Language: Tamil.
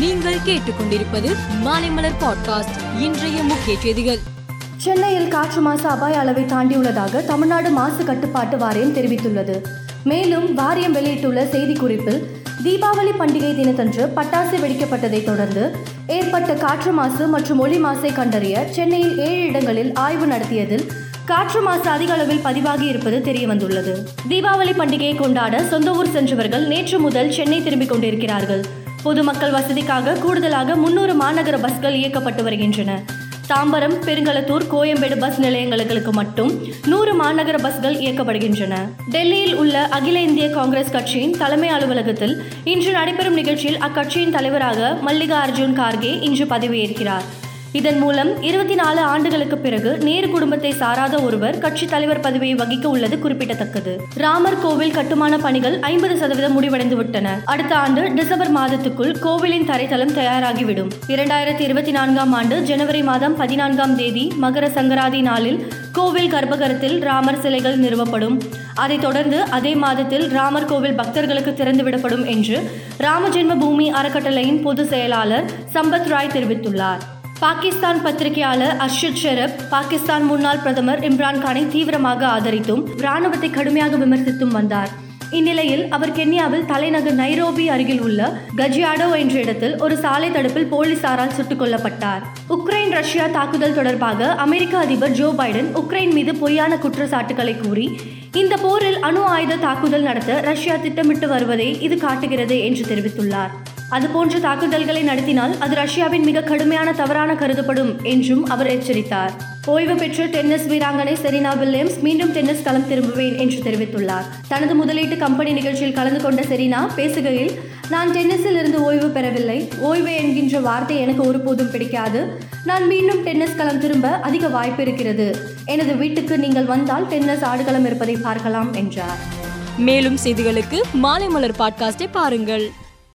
நீங்கள் கேட்டுக்கொண்டிருப்பது மாலைமலர் பாட்காஸ்ட் இன்றைய முக்கிய செய்திகள். சென்னையில் காற்று மாசு அபாய அளவை தாண்டியுள்ளதாக தமிழ்நாடு மாசு கட்டுப்பாட்டு வாரியம் தெரிவித்துள்ளது. மேலும் வாரியம் வெளியிட்டுள்ள செய்திக்குறிப்பில் தீபாவளி பண்டிகை தினத்தன்று பட்டாசு வெடிக்கப்பட்டதைத் தொடர்ந்து ஏற்பட்ட காற்று மாசு மற்றும் ஒளி மாசை கண்டறிய சென்னையில் ஏழு இடங்களில் ஆய்வு நடத்தியதில் காற்று மாசு அதிக அளவில் பதிவாகி இருப்பது தெரிய வந்துள்ளது தீபாவளி பண்டிகையை கொண்டாட சொந்த ஊர் சென்றவர்கள் நேற்று முதல் சென்னை திரும்பிக் கொண்டிருக்கிறார்கள். பொதுமக்கள் வசதிக்காக கூடுதலாக முன்னூறு மாநகர பஸ்கள் இயக்கப்பட்டு வருகின்றன. தாம்பரம் பெருங்களத்தூர் கோயம்பேடு பஸ் நிலையங்களுக்கு மட்டும் நூறு மாநகர பஸ்கள் இயக்கப்படுகின்றன. டெல்லியில் உள்ள அகில இந்திய காங்கிரஸ் கட்சியின் தலைமை அலுவலகத்தில் இன்று நடைபெறும் நிகழ்ச்சியில் அக்கட்சியின் தலைவராக மல்லிகா அர்ஜுன் கார்கே இன்று பதவியேற்கிறார். இதன் மூலம் இருபத்தி நாலு ஆண்டுகளுக்கு பிறகு நேரு குடும்பத்தை சாராத ஒருவர் கட்சி தலைவர் பதவியை வகிக்க உள்ளது குறிப்பிடத்தக்கது. ராமர் கோவில் கட்டுமான பணிகள் ஐம்பது சதவீதம் முடிவடைந்து விட்டன. அடுத்த ஆண்டு டிசம்பர் மாதத்துக்குள் கோவிலின் தரைத்தளம் தயாராகிவிடும். இரண்டாயிரத்தி இருபத்தி நான்காம் ஆண்டு ஜனவரி மாதம் பதினான்காம் தேதி மகர சங்கராதி நாளில் கோவில் கர்ப்பகரத்தில் ராமர் சிலைகள் நிறுவப்படும். அதைத் தொடர்ந்து அதே மாதத்தில் ராமர் கோவில் பக்தர்களுக்கு திறந்துவிடப்படும் என்று ராமஜென்ம பூமி அறக்கட்டளையின் பொதுச் செயலாளர் சம்பத் ராய் தெரிவித்துள்ளார். பாகிஸ்தான் பத்திரிகையாளர் அர்ஷத் ஷெரப் பாகிஸ்தான் முன்னாள் பிரதமர் இம்ரான்கானை தீவிரமாக ஆதரித்தும் ராணுவத்தை கடுமையாக விமர்சித்தும் வந்தார். இந்நிலையில் அவர் கென்யாவில் தலைநகர் நைரோபி அருகில் உள்ள கஜியாடோ என்ற இடத்தில் ஒரு சாலை தடுப்பில் போலீசாரால் சுட்டுக் கொல்லப்பட்டார். உக்ரைன் ரஷ்யா தாக்குதல் தொடர்பாக அமெரிக்க அதிபர் ஜோ பைடன் உக்ரைன் மீது பொய்யான குற்றச்சாட்டுகளை கூறி இந்த போரில் அணு ஆயுத தாக்குதல் நடத்த ரஷ்யா திட்டமிட்டு வருவதை இது காட்டுகிறது என்று தெரிவித்துள்ளார். அதுபோன்ற தாக்குதல்களை நடத்தினால் அது ரஷ்யாவின் மிக கடுமையான தவறான கருதப்படும் என்றும் அவர் எச்சரித்தார். ஓய்வு பெற்ற டென்னிஸ் வீராங்கனை செரீனா வில்லியம்ஸ் மீண்டும் டென்னிஸ் களம் திரும்புவேன் என்று தெரிவித்துள்ளார். தனது முதலீட்டு கம்பெனி நிகழ்ச்சியில் கலந்து கொண்ட செரீனா பேசுகையில் நான் டென்னிஸில் இருந்து ஓய்வு பெறவில்லை. ஓய்வு என்கின்ற வார்த்தை எனக்கு ஒருபோதும் பிடிக்காது. நான் மீண்டும் டென்னிஸ் களம் திரும்ப அதிக வாய்ப்பு இருக்கிறது. எனது வீட்டுக்கு நீங்கள் வந்தால் டென்னிஸ் ஆடுகளம் இருப்பதை பார்க்கலாம் என்றார். மேலும் செய்திகளுக்கு மாலை மலர் பாட்காஸ்டை பாருங்கள்.